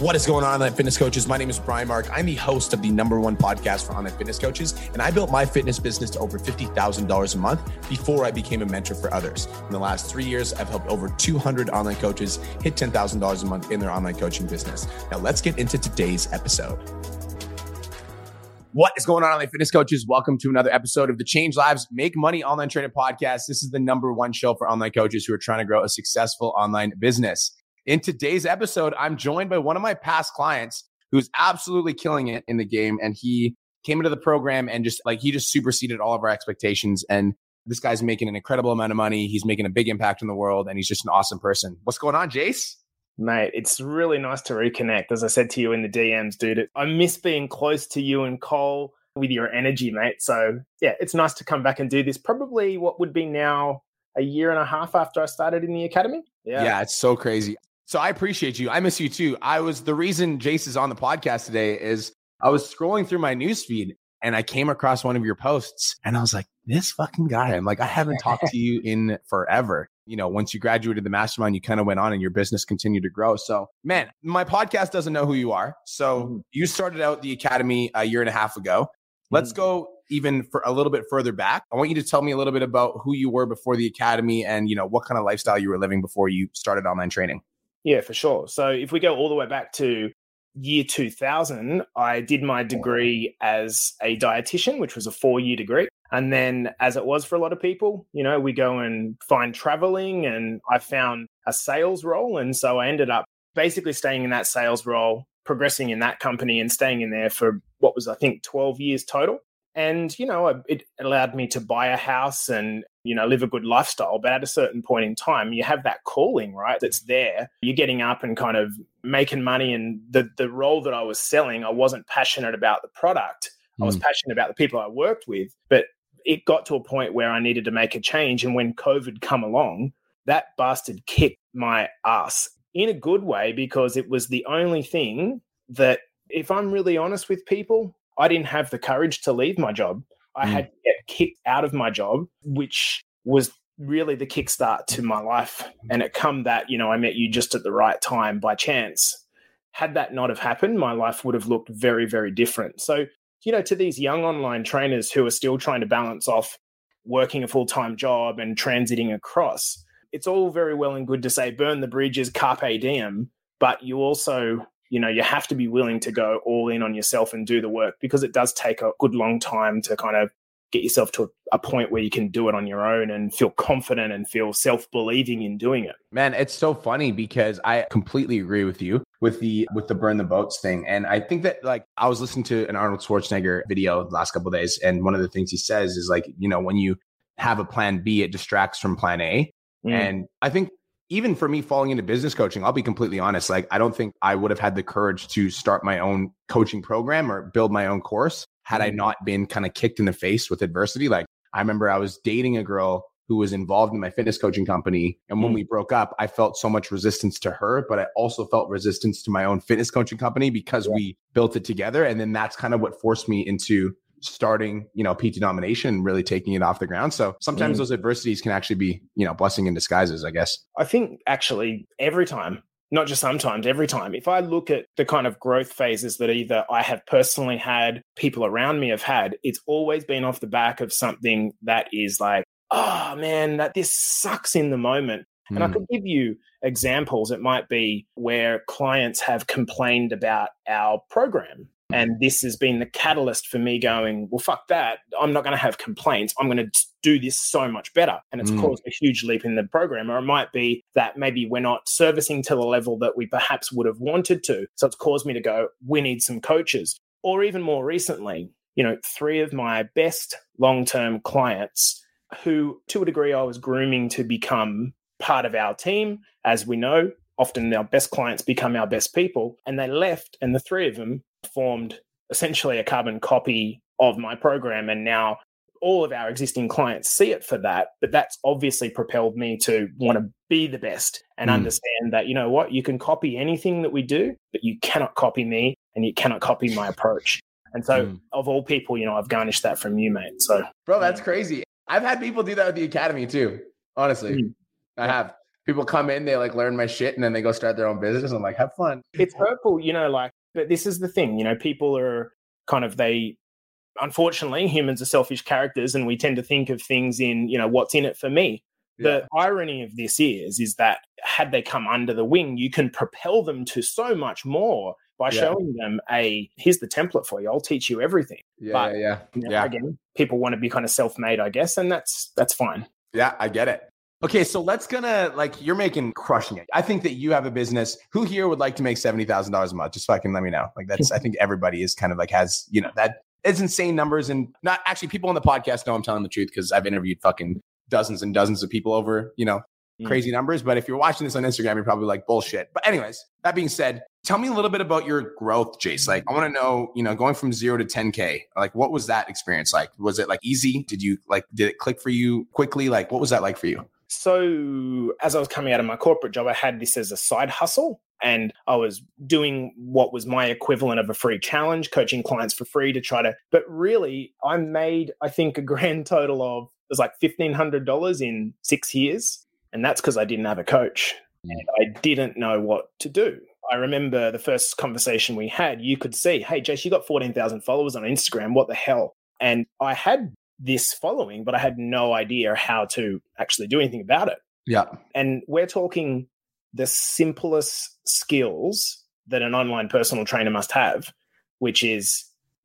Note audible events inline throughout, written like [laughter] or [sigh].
What is going on, online fitness coaches? My name is Brian Mark. I'm the host of the number one podcast for online fitness coaches, and I built my fitness business to over $50,000 a month before I became a mentor for others. In the last three years, I've helped over 200 online coaches hit $10,000 a month in their online coaching business. Now, let's get into today's episode. What is going on, online fitness coaches? Welcome to another episode of the Change Lives Make Money Online Training Podcast. This is the number one show for online coaches who are trying to grow a successful online business. In today's episode, I'm joined by one of my past clients who's absolutely killing it in the game. And he came into the program and just like he just superseded all of our expectations. And this guy's making an incredible amount of money. He's making a big impact in the world and he's just an awesome person. What's going on, Jase? Mate, it's really nice to reconnect. As I said to you in the DMs, dude, I miss being close to you and Cole with your energy, mate. So, yeah, it's nice to come back and do this. Probably what would be now a year and a half after I started in the academy. Yeah. Yeah, it's so crazy. So I appreciate you. I miss you too. I was the reason Jase is on the podcast today is I was scrolling through my newsfeed and I came across one of your posts and I was like, this fucking guy. I'm like, I haven't talked to you in forever. You know, once you graduated the mastermind, you kind of went on and your business continued to grow. So, man, my podcast doesn't know who you are. So, mm-hmm. you started out the academy a year and a half ago. Let's mm-hmm. go even for a little bit further back. I want you to tell me a little bit about who you were before the academy and, you know, what kind of lifestyle you were living before you started online training. Yeah, for sure. So if we go all the way back to year 2000, I did my degree as a dietitian, which was a four year degree. And then, as it was for a lot of people, you know, we go and find traveling, and I found a sales role. And so I ended up basically staying in that sales role, progressing in that company, and staying in there for what was, I think, 12 years total. And, you know, it allowed me to buy a house and you know, live a good lifestyle. But at a certain point in time, you have that calling, right? That's there. You're getting up and kind of making money. And the the role that I was selling, I wasn't passionate about the product. I was hmm. passionate about the people I worked with. But it got to a point where I needed to make a change. And when COVID come along, that bastard kicked my ass in a good way because it was the only thing that, if I'm really honest with people, I didn't have the courage to leave my job. I mm. had to get kicked out of my job, which was really the kickstart to my life. And it come that, you know, I met you just at the right time by chance. Had that not have happened, my life would have looked very, very different. So, you know, to these young online trainers who are still trying to balance off working a full time job and transiting across, it's all very well and good to say burn the bridges, carpe diem, but you also you know you have to be willing to go all in on yourself and do the work because it does take a good long time to kind of get yourself to a point where you can do it on your own and feel confident and feel self-believing in doing it. Man, it's so funny because I completely agree with you with the with the burn the boats thing. And I think that like I was listening to an Arnold Schwarzenegger video the last couple days and one of the things he says is like, you know, when you have a plan B, it distracts from plan A. Mm. And I think even for me falling into business coaching, I'll be completely honest. Like, I don't think I would have had the courage to start my own coaching program or build my own course had I mm-hmm. not been kind of kicked in the face with adversity. Like, I remember I was dating a girl who was involved in my fitness coaching company. And when mm. we broke up, I felt so much resistance to her, but I also felt resistance to my own fitness coaching company because yeah. we built it together. And then that's kind of what forced me into starting, you know, PT domination, really taking it off the ground. So sometimes mm. those adversities can actually be, you know, blessing in disguises, I guess. I think actually every time, not just sometimes, every time, if I look at the kind of growth phases that either I have personally had, people around me have had, it's always been off the back of something that is like, oh man, that this sucks in the moment. And mm. I could give you examples. It might be where clients have complained about our program and this has been the catalyst for me going, well, fuck that. I'm not going to have complaints. I'm going to do this so much better. And it's mm. caused a huge leap in the program. Or it might be that maybe we're not servicing to the level that we perhaps would have wanted to. So it's caused me to go, we need some coaches. Or even more recently, you know, three of my best long term clients who, to a degree, I was grooming to become part of our team. As we know, often our best clients become our best people. And they left, and the three of them formed essentially a carbon copy of my program. And now all of our existing clients see it for that. But that's obviously propelled me to want to be the best and mm. understand that, you know what, you can copy anything that we do, but you cannot copy me and you cannot copy my approach. And so, mm. of all people, you know, I've garnished that from you, mate. So, bro, that's crazy. I've had people do that with the academy too. Honestly, mm. I have. people come in, they like learn my shit, and then they go start their own business. I'm like, have fun. It's hurtful, you know. Like, but this is the thing, you know. People are kind of they. Unfortunately, humans are selfish characters, and we tend to think of things in, you know, what's in it for me. The irony of this is, is that had they come under the wing, you can propel them to so much more by Yeah. showing them a here's the template for you. I'll teach you everything. Yeah, But- yeah, You know, Yeah. Again, people want to be kind of self-made, I guess, and that's that's fine. yeah. I get it. Okay, so let's gonna like you're making crushing it. I think that you have a business. Who here would like to make seventy thousand dollars a month? Just fucking let me know. Like that's I think everybody is kind of like has you know that it's insane numbers and not actually people on the podcast know I'm telling the truth because I've interviewed fucking dozens and dozens of people over you know Mm. crazy numbers. But if you're watching this on Instagram, you're probably like bullshit. But anyways, that being said, tell me a little bit about your growth, Jase. Like I want to know, you know, going from zero to 10k. Like what was that experience like? Was it like easy? Did you like did it click for you quickly? Like what was that like for you? So, as I was coming out of my corporate job, I had this as a side hustle. And I was doing what was my equivalent of a free challenge, coaching clients for free to try to. But really, I made, I think, a grand total of it was like $1,500 in six years. And that's because I didn't have a coach and I didn't know what to do. I remember the first conversation we had, you could see, hey, Jase, you got 14,000 followers on Instagram. What the hell? And I had this following, but I had no idea how to actually do anything about it. Yeah. And we're talking the simplest skills that an online personal trainer must have, which is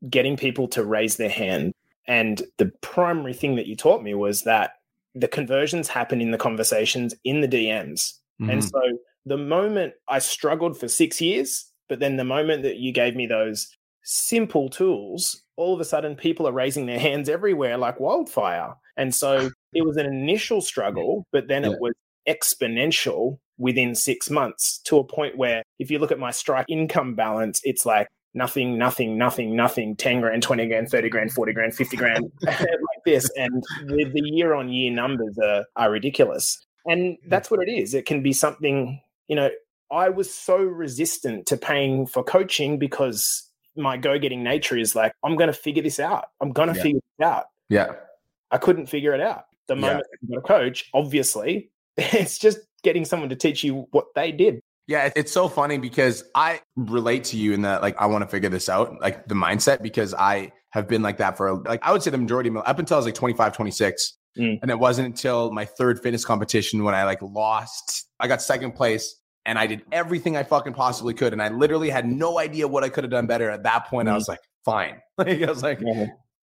getting people to raise their hand. And the primary thing that you taught me was that the conversions happen in the conversations in the DMs. And Mhm. so the moment I struggled for six years, but then the moment that you gave me those simple tools, all of a sudden people are raising their hands everywhere like wildfire. And so [laughs] it was an initial struggle, but then Yeah. it was exponential within six months to a point where if you look at my Stripe income balance, it's like nothing, nothing, nothing, nothing, 10 grand, 20 grand, 30 grand, 40 grand, 50 grand, [laughs] [laughs] like this. And the, the year on year numbers are, are ridiculous. And that's what it is. It can be something, you know, I was so resistant to paying for coaching because my go getting nature is like, I'm going to figure this out. I'm going to Yeah. figure this out. Yeah. I couldn't figure it out. The Yeah. moment I got a coach, obviously, [laughs] it's just getting someone to teach you what they did. Yeah, it's so funny because I relate to you in that like I want to figure this out, like the mindset because I have been like that for like I would say the majority of my up until I was like 25, 26. Mm. And it wasn't until my third fitness competition when I like lost, I got second place and I did everything I fucking possibly could. And I literally had no idea what I could have done better. At that point, I Mm. was like, fine. [laughs] Like I was like,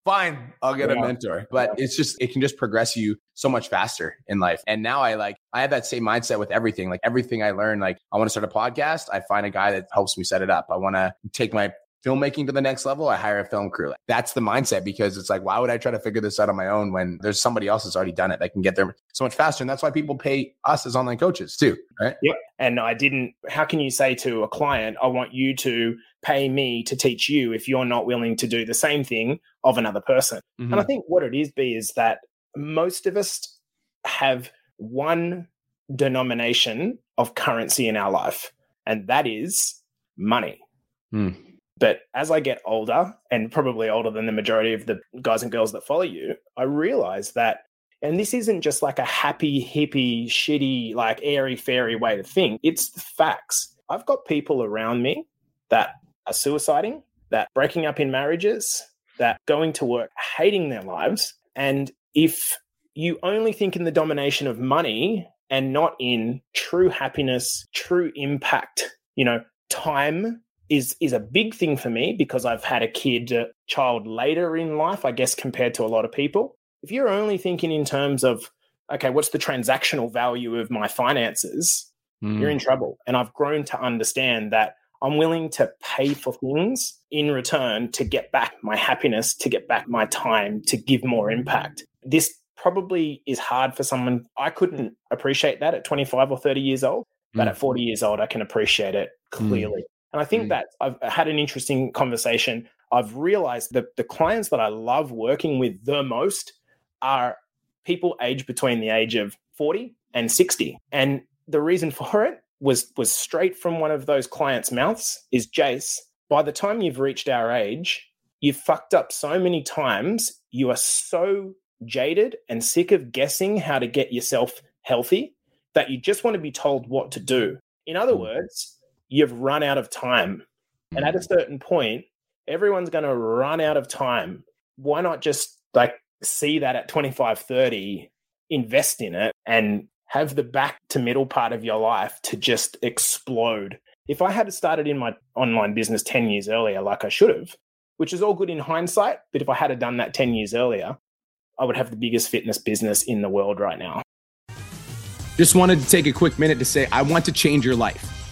fine, I'll get a mentor. But it's just, it can just progress you so much faster in life. And now I like, I have that same mindset with everything. Like everything I learn, like I want to start a podcast. I find a guy that helps me set it up. I want to take my filmmaking to the next level. I hire a film crew. That's the mindset because it's like, why would I try to figure this out on my own when there's somebody else that's already done it that can get there so much faster? And that's why people pay us as online coaches too. Right. And I didn't, how can you say to a client, I want you to pay me to teach you if you're not willing to do the same thing of another person? Mm-hmm. And I think what it is, B, is that most of us have one denomination of currency in our life, and that is money. Mm. But as I get older, and probably older than the majority of the guys and girls that follow you, I realize that, and this isn't just like a happy, hippie, shitty, like airy fairy way to think, it's the facts. I've got people around me that are suiciding, that breaking up in marriages, that going to work hating their lives. And if you only think in the domination of money and not in true happiness, true impact, you know, time is is a big thing for me because I've had a kid uh, child later in life, I guess compared to a lot of people. If you're only thinking in terms of okay, what's the transactional value of my finances? Mm. You're in trouble. And I've grown to understand that I'm willing to pay for things in return to get back my happiness, to get back my time, to give more impact. This probably is hard for someone. I couldn't appreciate that at 25 or 30 years old, but Mm. at 40 years old, I can appreciate it clearly. And I think Mm. that I've had an interesting conversation. I've realized that the clients that I love working with the most are people aged between the age of 40 and 60. And the reason [laughs] for it was was straight from one of those clients' mouths is Jase, by the time you've reached our age, you've fucked up so many times, you are so jaded and sick of guessing how to get yourself healthy. that you just want to be told what to do. In other words, you've run out of time. And at a mm. certain point, everyone's going to run out of time. Why not just like see that at 25, 30, invest in it and have the back to middle part of your life to just explode. If I had started in my online business 10 years earlier, like I should have, which is all good in hindsight, but if I had done that 10 years earlier, I would have the biggest fitness business in the world right now. Just wanted to take a quick minute to say, I want to change your life.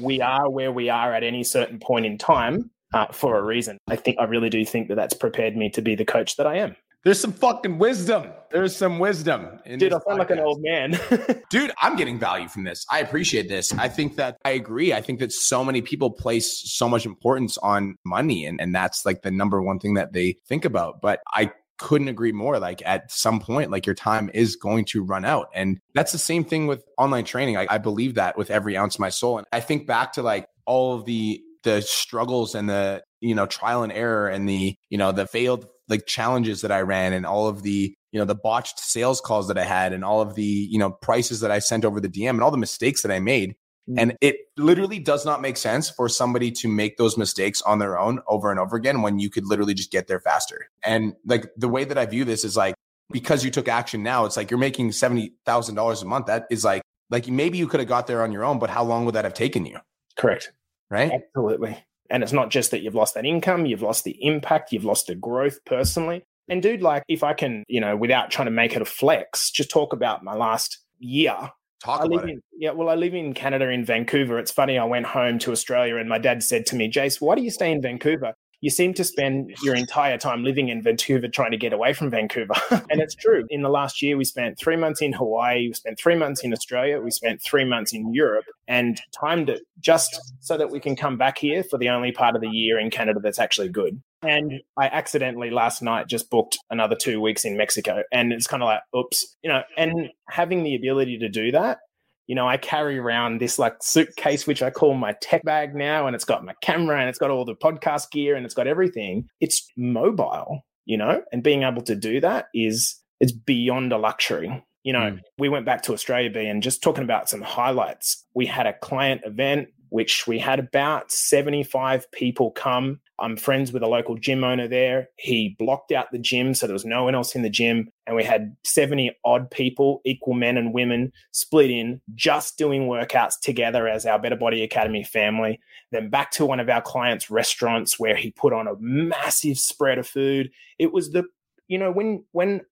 We are where we are at any certain point in time uh, for a reason. I think I really do think that that's prepared me to be the coach that I am. There's some fucking wisdom. There's some wisdom. Dude, I sound podcast. like an old man. [laughs] Dude, I'm getting value from this. I appreciate this. I think that I agree. I think that so many people place so much importance on money, and, and that's like the number one thing that they think about. But I couldn't agree more. Like at some point, like your time is going to run out. And that's the same thing with online training. I, I believe that with every ounce of my soul. And I think back to like all of the the struggles and the you know trial and error and the you know the failed like challenges that I ran and all of the you know the botched sales calls that I had and all of the you know prices that I sent over the DM and all the mistakes that I made and it literally does not make sense for somebody to make those mistakes on their own over and over again when you could literally just get there faster. And like the way that I view this is like because you took action now, it's like you're making seventy thousand dollars a month. That is like like maybe you could have got there on your own, but how long would that have taken you? Correct. Right. Absolutely. And it's not just that you've lost that income, you've lost the impact, you've lost the growth personally. And dude, like if I can, you know, without trying to make it a flex, just talk about my last year Talk I about it. In, yeah, well, I live in Canada in Vancouver. It's funny. I went home to Australia, and my dad said to me, "Jase, why do you stay in Vancouver? You seem to spend your entire time living in Vancouver, trying to get away from Vancouver." [laughs] and it's true. In the last year, we spent three months in Hawaii. We spent three months in Australia. We spent three months in Europe, and timed it just so that we can come back here for the only part of the year in Canada that's actually good. And I accidentally last night just booked another two weeks in Mexico. And it's kind of like, oops, you know, and having the ability to do that, you know, I carry around this like suitcase, which I call my tech bag now, and it's got my camera and it's got all the podcast gear and it's got everything. It's mobile, you know, and being able to do that is it's beyond a luxury. You know, mm. we went back to Australia B and just talking about some highlights. We had a client event which we had about 75 people come. I'm friends with a local gym owner there. He blocked out the gym, so there was no one else in the gym. And we had 70 odd people, equal men and women, split in, just doing workouts together as our Better Body Academy family. Then back to one of our clients' restaurants where he put on a massive spread of food. It was the, you know, when when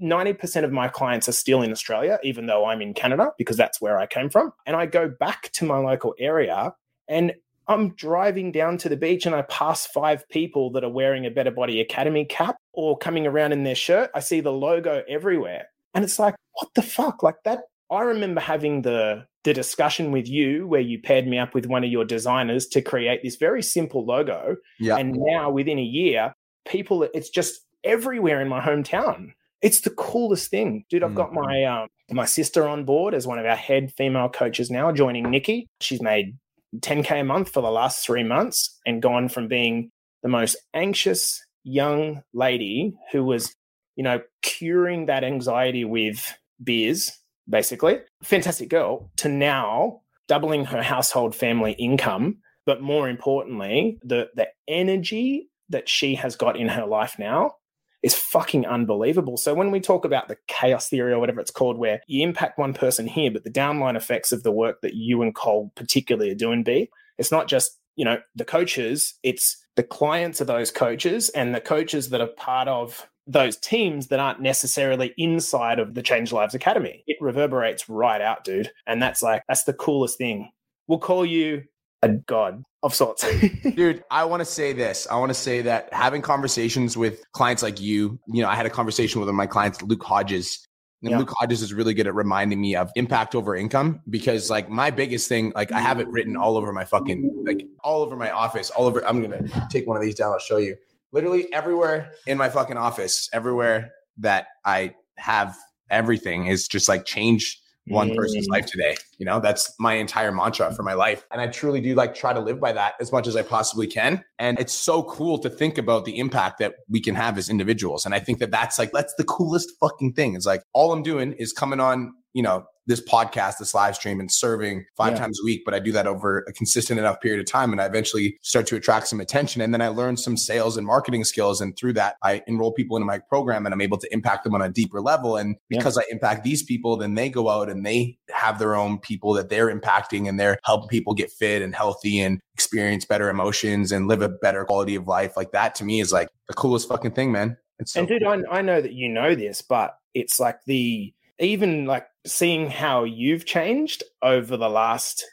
90% of my clients are still in Australia, even though I'm in Canada, because that's where I came from. And I go back to my local area and I'm driving down to the beach and I pass five people that are wearing a Better Body Academy cap or coming around in their shirt. I see the logo everywhere. And it's like, what the fuck? Like that. I remember having the the discussion with you where you paired me up with one of your designers to create this very simple logo. Yeah. And now within a year, people it's just everywhere in my hometown. It's the coolest thing, dude. I've got my mm-hmm. um, my sister on board as one of our head female coaches now, joining Nikki. She's made 10k a month for the last three months and gone from being the most anxious young lady who was, you know, curing that anxiety with beers, basically, fantastic girl, to now doubling her household family income, but more importantly, the the energy that she has got in her life now is fucking unbelievable. So when we talk about the chaos theory or whatever it's called, where you impact one person here, but the downline effects of the work that you and Cole particularly are doing, B, it's not just you know the coaches, it's the clients of those coaches and the coaches that are part of those teams that aren't necessarily inside of the Change Lives Academy. It reverberates right out, dude. And that's like, that's the coolest thing. We'll call you a god of sorts. [laughs] Dude, I want to say this. I want to say that having conversations with clients like you, you know, I had a conversation with one of my clients, Luke Hodges, And yeah. Luke Hodges is really good at reminding me of impact over income because like my biggest thing, like I have it written all over my fucking like all over my office, all over. I'm gonna take one of these down. I'll show you. Literally everywhere in my fucking office, everywhere that I have everything is just like change one person's life mm. today. You know, that's my entire mantra for my life. And I truly do like try to live by that as much as I possibly can. And it's so cool to think about the impact that we can have as individuals. And I think that that's like, that's the coolest fucking thing. It's like all I'm doing is coming on, you know, this podcast, this live stream, and serving five yeah. times a week. But I do that over a consistent enough period of time. And I eventually start to attract some attention. And then I learn some sales and marketing skills. And through that, I enroll people into my program and I'm able to impact them on a deeper level. And because yeah. I impact these people, then they go out and they have their own people that they're impacting and they're helping people get fit and healthy and experience better emotions and live a better quality of life. Like that to me is like the coolest fucking thing, man. So and dude, cool. I, I know that you know this, but it's like the even like seeing how you've changed over the last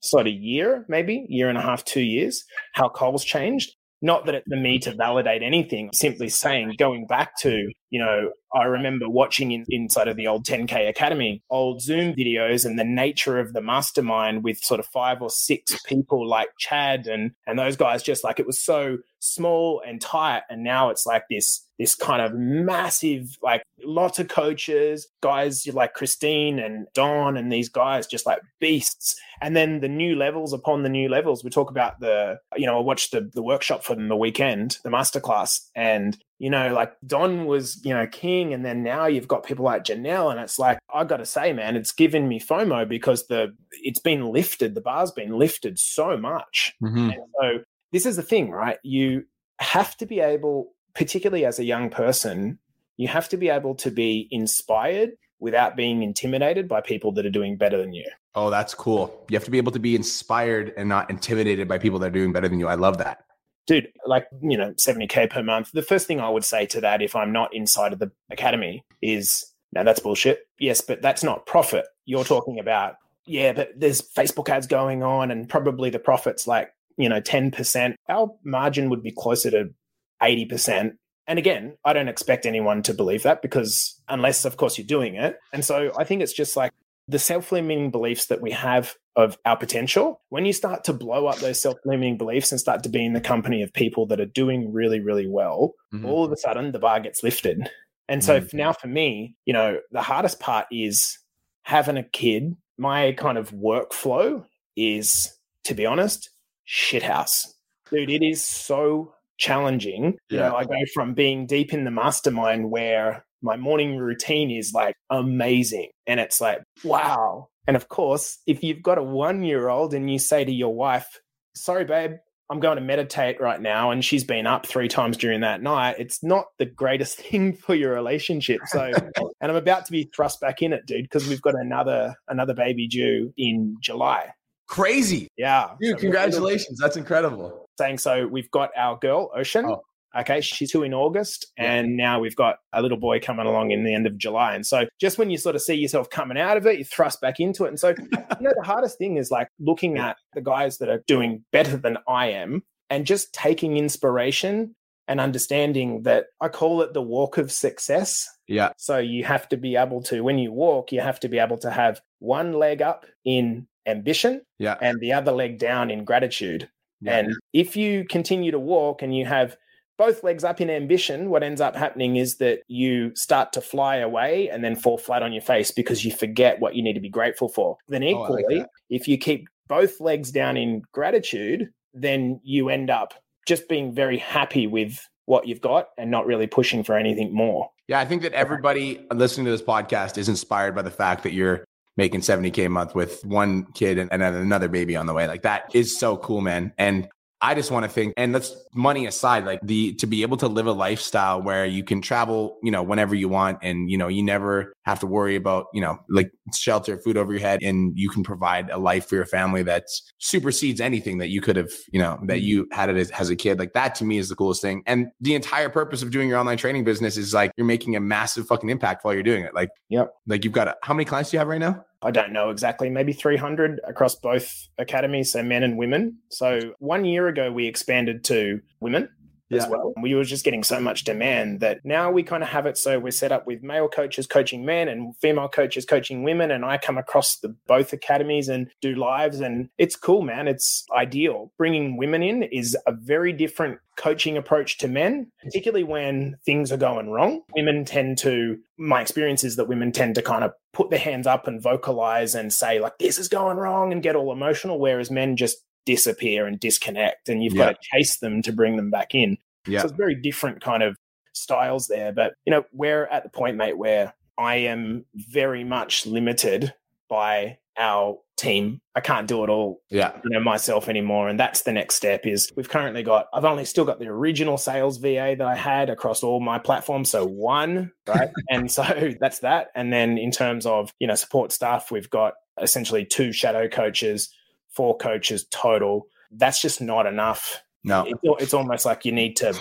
sort of year, maybe year and a half, two years, how Cole's changed. Not that it's for me to validate anything, simply saying, going back to, you know, I remember watching in, inside of the old 10K Academy, old Zoom videos and the nature of the mastermind with sort of five or six people like Chad and, and those guys, just like it was so small and tight. And now it's like this this kind of massive, like lots of coaches, guys like Christine and Don and these guys just like beasts. And then the new levels upon the new levels. We talk about the, you know, I watched the, the workshop for them the weekend, the masterclass, and you know, like Don was, you know, king. And then now you've got people like Janelle. And it's like, I got to say, man, it's given me FOMO because the, it's been lifted. The bar's been lifted so much. Mm-hmm. so this is the thing, right? You have to be able particularly as a young person, you have to be able to be inspired without being intimidated by people that are doing better than you. Oh, that's cool. You have to be able to be inspired and not intimidated by people that are doing better than you. I love that. Dude, like, you know, 70K per month. The first thing I would say to that, if I'm not inside of the academy, is now that's bullshit. Yes, but that's not profit. You're talking about, yeah, but there's Facebook ads going on and probably the profit's like, you know, 10%. Our margin would be closer to 80%. And again, I don't expect anyone to believe that because unless, of course, you're doing it. And so I think it's just like the self limiting beliefs that we have of our potential. When you start to blow up those self limiting beliefs and start to be in the company of people that are doing really, really well, mm-hmm. all of a sudden the bar gets lifted. And so mm-hmm. now for me, you know, the hardest part is having a kid. My kind of workflow is, to be honest, shithouse. Dude, it is so challenging. Yeah. You know, I go from being deep in the mastermind where my morning routine is like amazing. And it's like, wow. And of course, if you've got a one year old and you say to your wife, sorry, babe, I'm going to meditate right now, and she's been up three times during that night, it's not the greatest [laughs] thing for your relationship. So, [laughs] and I'm about to be thrust back in it, dude, because we've got another another baby due in July. Crazy. Yeah. Dude, so congratulations. That's incredible. Saying so, we've got our girl, Ocean. Oh. Okay, she's two in August, and now we've got a little boy coming along in the end of July. And so, just when you sort of see yourself coming out of it, you thrust back into it. And so, [laughs] you know, the hardest thing is like looking at the guys that are doing better than I am and just taking inspiration and understanding that I call it the walk of success. Yeah. So, you have to be able to, when you walk, you have to be able to have one leg up in ambition yeah. and the other leg down in gratitude. Yeah. And if you continue to walk and you have both legs up in ambition, what ends up happening is that you start to fly away and then fall flat on your face because you forget what you need to be grateful for. Then, oh, equally, oh, like if you keep both legs down in gratitude, then you end up just being very happy with what you've got and not really pushing for anything more. Yeah, I think that everybody listening to this podcast is inspired by the fact that you're making 70K a month with one kid and, and another baby on the way. Like that is so cool, man. And I just want to think, and let's money aside, like the to be able to live a lifestyle where you can travel, you know, whenever you want, and you know, you never have to worry about, you know, like shelter, food over your head, and you can provide a life for your family that supersedes anything that you could have, you know, that mm-hmm. you had it as, as a kid. Like that to me is the coolest thing. And the entire purpose of doing your online training business is like you're making a massive fucking impact while you're doing it. Like, yep. Like you've got a, how many clients do you have right now? I don't know exactly, maybe 300 across both academies, so men and women. So one year ago, we expanded to women. Yeah. as well. We were just getting so much demand that now we kind of have it so we're set up with male coaches coaching men and female coaches coaching women. And I come across the both academies and do lives, and it's cool, man. It's ideal. Bringing women in is a very different coaching approach to men, particularly when things are going wrong. Women tend to, my experience is that women tend to kind of put their hands up and vocalize and say, like, this is going wrong and get all emotional, whereas men just disappear and disconnect and you've yeah. got to chase them to bring them back in. Yeah. So it's very different kind of styles there. But, you know, we're at the point, mate, where I am very much limited by our team. I can't do it all, yeah, you know, myself anymore. And that's the next step. Is we've currently got. I've only still got the original sales VA that I had across all my platforms, so one, right? [laughs] and so [laughs] that's that. And then in terms of you know support staff, we've got essentially two shadow coaches, four coaches total. That's just not enough. No, it's, it's almost like you need to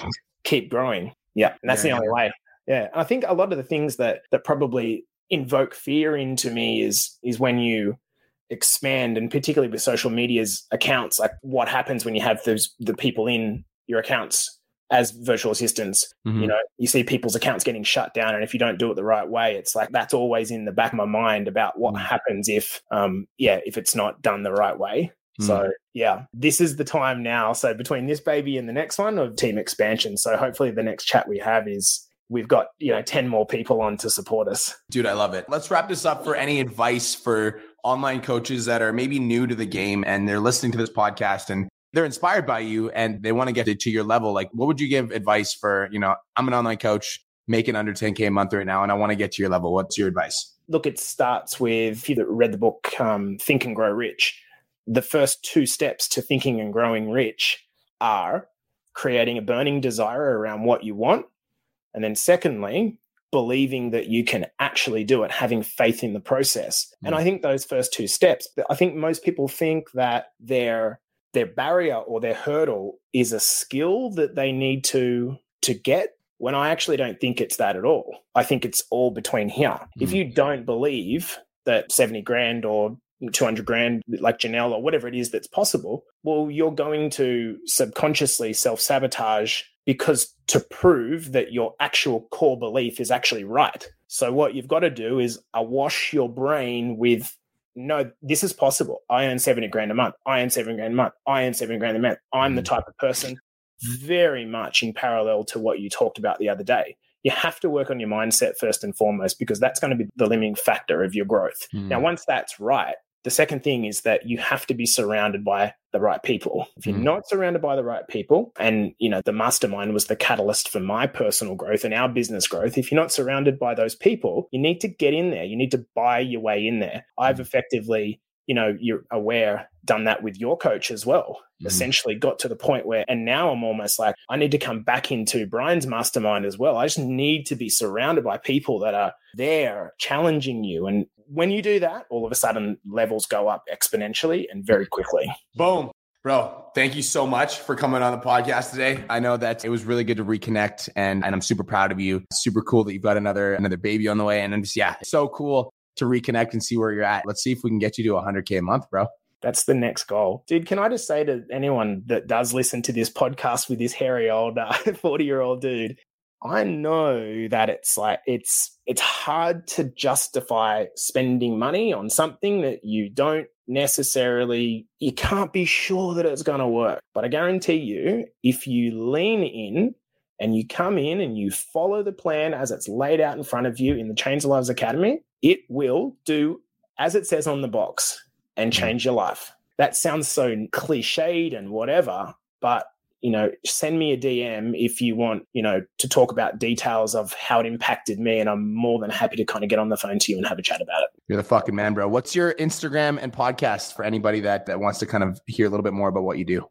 keep growing. Yeah, and that's yeah, the only way. Yeah, and I think a lot of the things that that probably invoke fear into me is is when you expand and particularly with social media's accounts like what happens when you have those the people in your accounts as virtual assistants mm-hmm. you know you see people's accounts getting shut down and if you don't do it the right way it's like that's always in the back of my mind about what mm-hmm. happens if um yeah if it's not done the right way mm-hmm. so yeah this is the time now so between this baby and the next one of team expansion so hopefully the next chat we have is we've got you know 10 more people on to support us dude i love it let's wrap this up for any advice for online coaches that are maybe new to the game and they're listening to this podcast and they're inspired by you and they want to get to your level like what would you give advice for you know i'm an online coach making under 10k a month right now and i want to get to your level what's your advice look it starts with if you read the book um, think and grow rich the first two steps to thinking and growing rich are creating a burning desire around what you want and then secondly believing that you can actually do it, having faith in the process. Mm. And I think those first two steps, I think most people think that their their barrier or their hurdle is a skill that they need to to get when I actually don't think it's that at all. I think it's all between here. Mm. If you don't believe that 70 grand or 200 grand like Janelle or whatever it is that's possible, well, you're going to subconsciously self sabotage because to prove that your actual core belief is actually right. So, what you've got to do is awash your brain with no, this is possible. I earn 70 grand a month. I earn seven grand a month. I earn seven grand a month. I'm the mm. type of person very much in parallel to what you talked about the other day. You have to work on your mindset first and foremost because that's going to be the limiting factor of your growth. Mm. Now, once that's right, the second thing is that you have to be surrounded by the right people. If you're mm. not surrounded by the right people, and you know, the mastermind was the catalyst for my personal growth and our business growth. If you're not surrounded by those people, you need to get in there. You need to buy your way in there. I've mm. effectively you know, you're aware, done that with your coach as well. Mm-hmm. Essentially got to the point where, and now I'm almost like, I need to come back into Brian's mastermind as well. I just need to be surrounded by people that are there challenging you. And when you do that, all of a sudden levels go up exponentially and very quickly. Boom. Bro, thank you so much for coming on the podcast today. I know that it was really good to reconnect and, and I'm super proud of you. Super cool that you've got another another baby on the way. And I'm just, yeah, so cool to reconnect and see where you're at. Let's see if we can get you to 100K a month, bro. That's the next goal. Dude, can I just say to anyone that does listen to this podcast with this hairy old 40 uh, [laughs] year old dude, I know that it's like it's it's hard to justify spending money on something that you don't necessarily you can't be sure that it's going to work. But I guarantee you if you lean in and you come in and you follow the plan as it's laid out in front of you in the Change of Lives Academy, it will do as it says on the box and mm. change your life. That sounds so cliched and whatever, but you know, send me a DM if you want, you know, to talk about details of how it impacted me. And I'm more than happy to kind of get on the phone to you and have a chat about it. You're the fucking man, bro. What's your Instagram and podcast for anybody that, that wants to kind of hear a little bit more about what you do?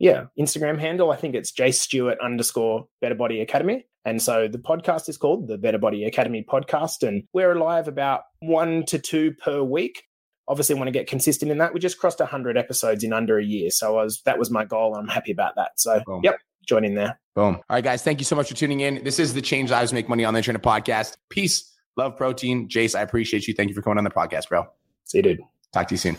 Yeah, Instagram handle. I think it's J Stuart underscore Better Body Academy. And so the podcast is called the Better Body Academy podcast. And we're live about one to two per week. Obviously, want to get consistent in that. We just crossed 100 episodes in under a year. So I was, that was my goal. And I'm happy about that. So, Boom. yep, join in there. Boom. All right, guys. Thank you so much for tuning in. This is the Change Lives Make Money on the Internet podcast. Peace, love, protein. Jase, I appreciate you. Thank you for coming on the podcast, bro. See you, dude. Talk to you soon.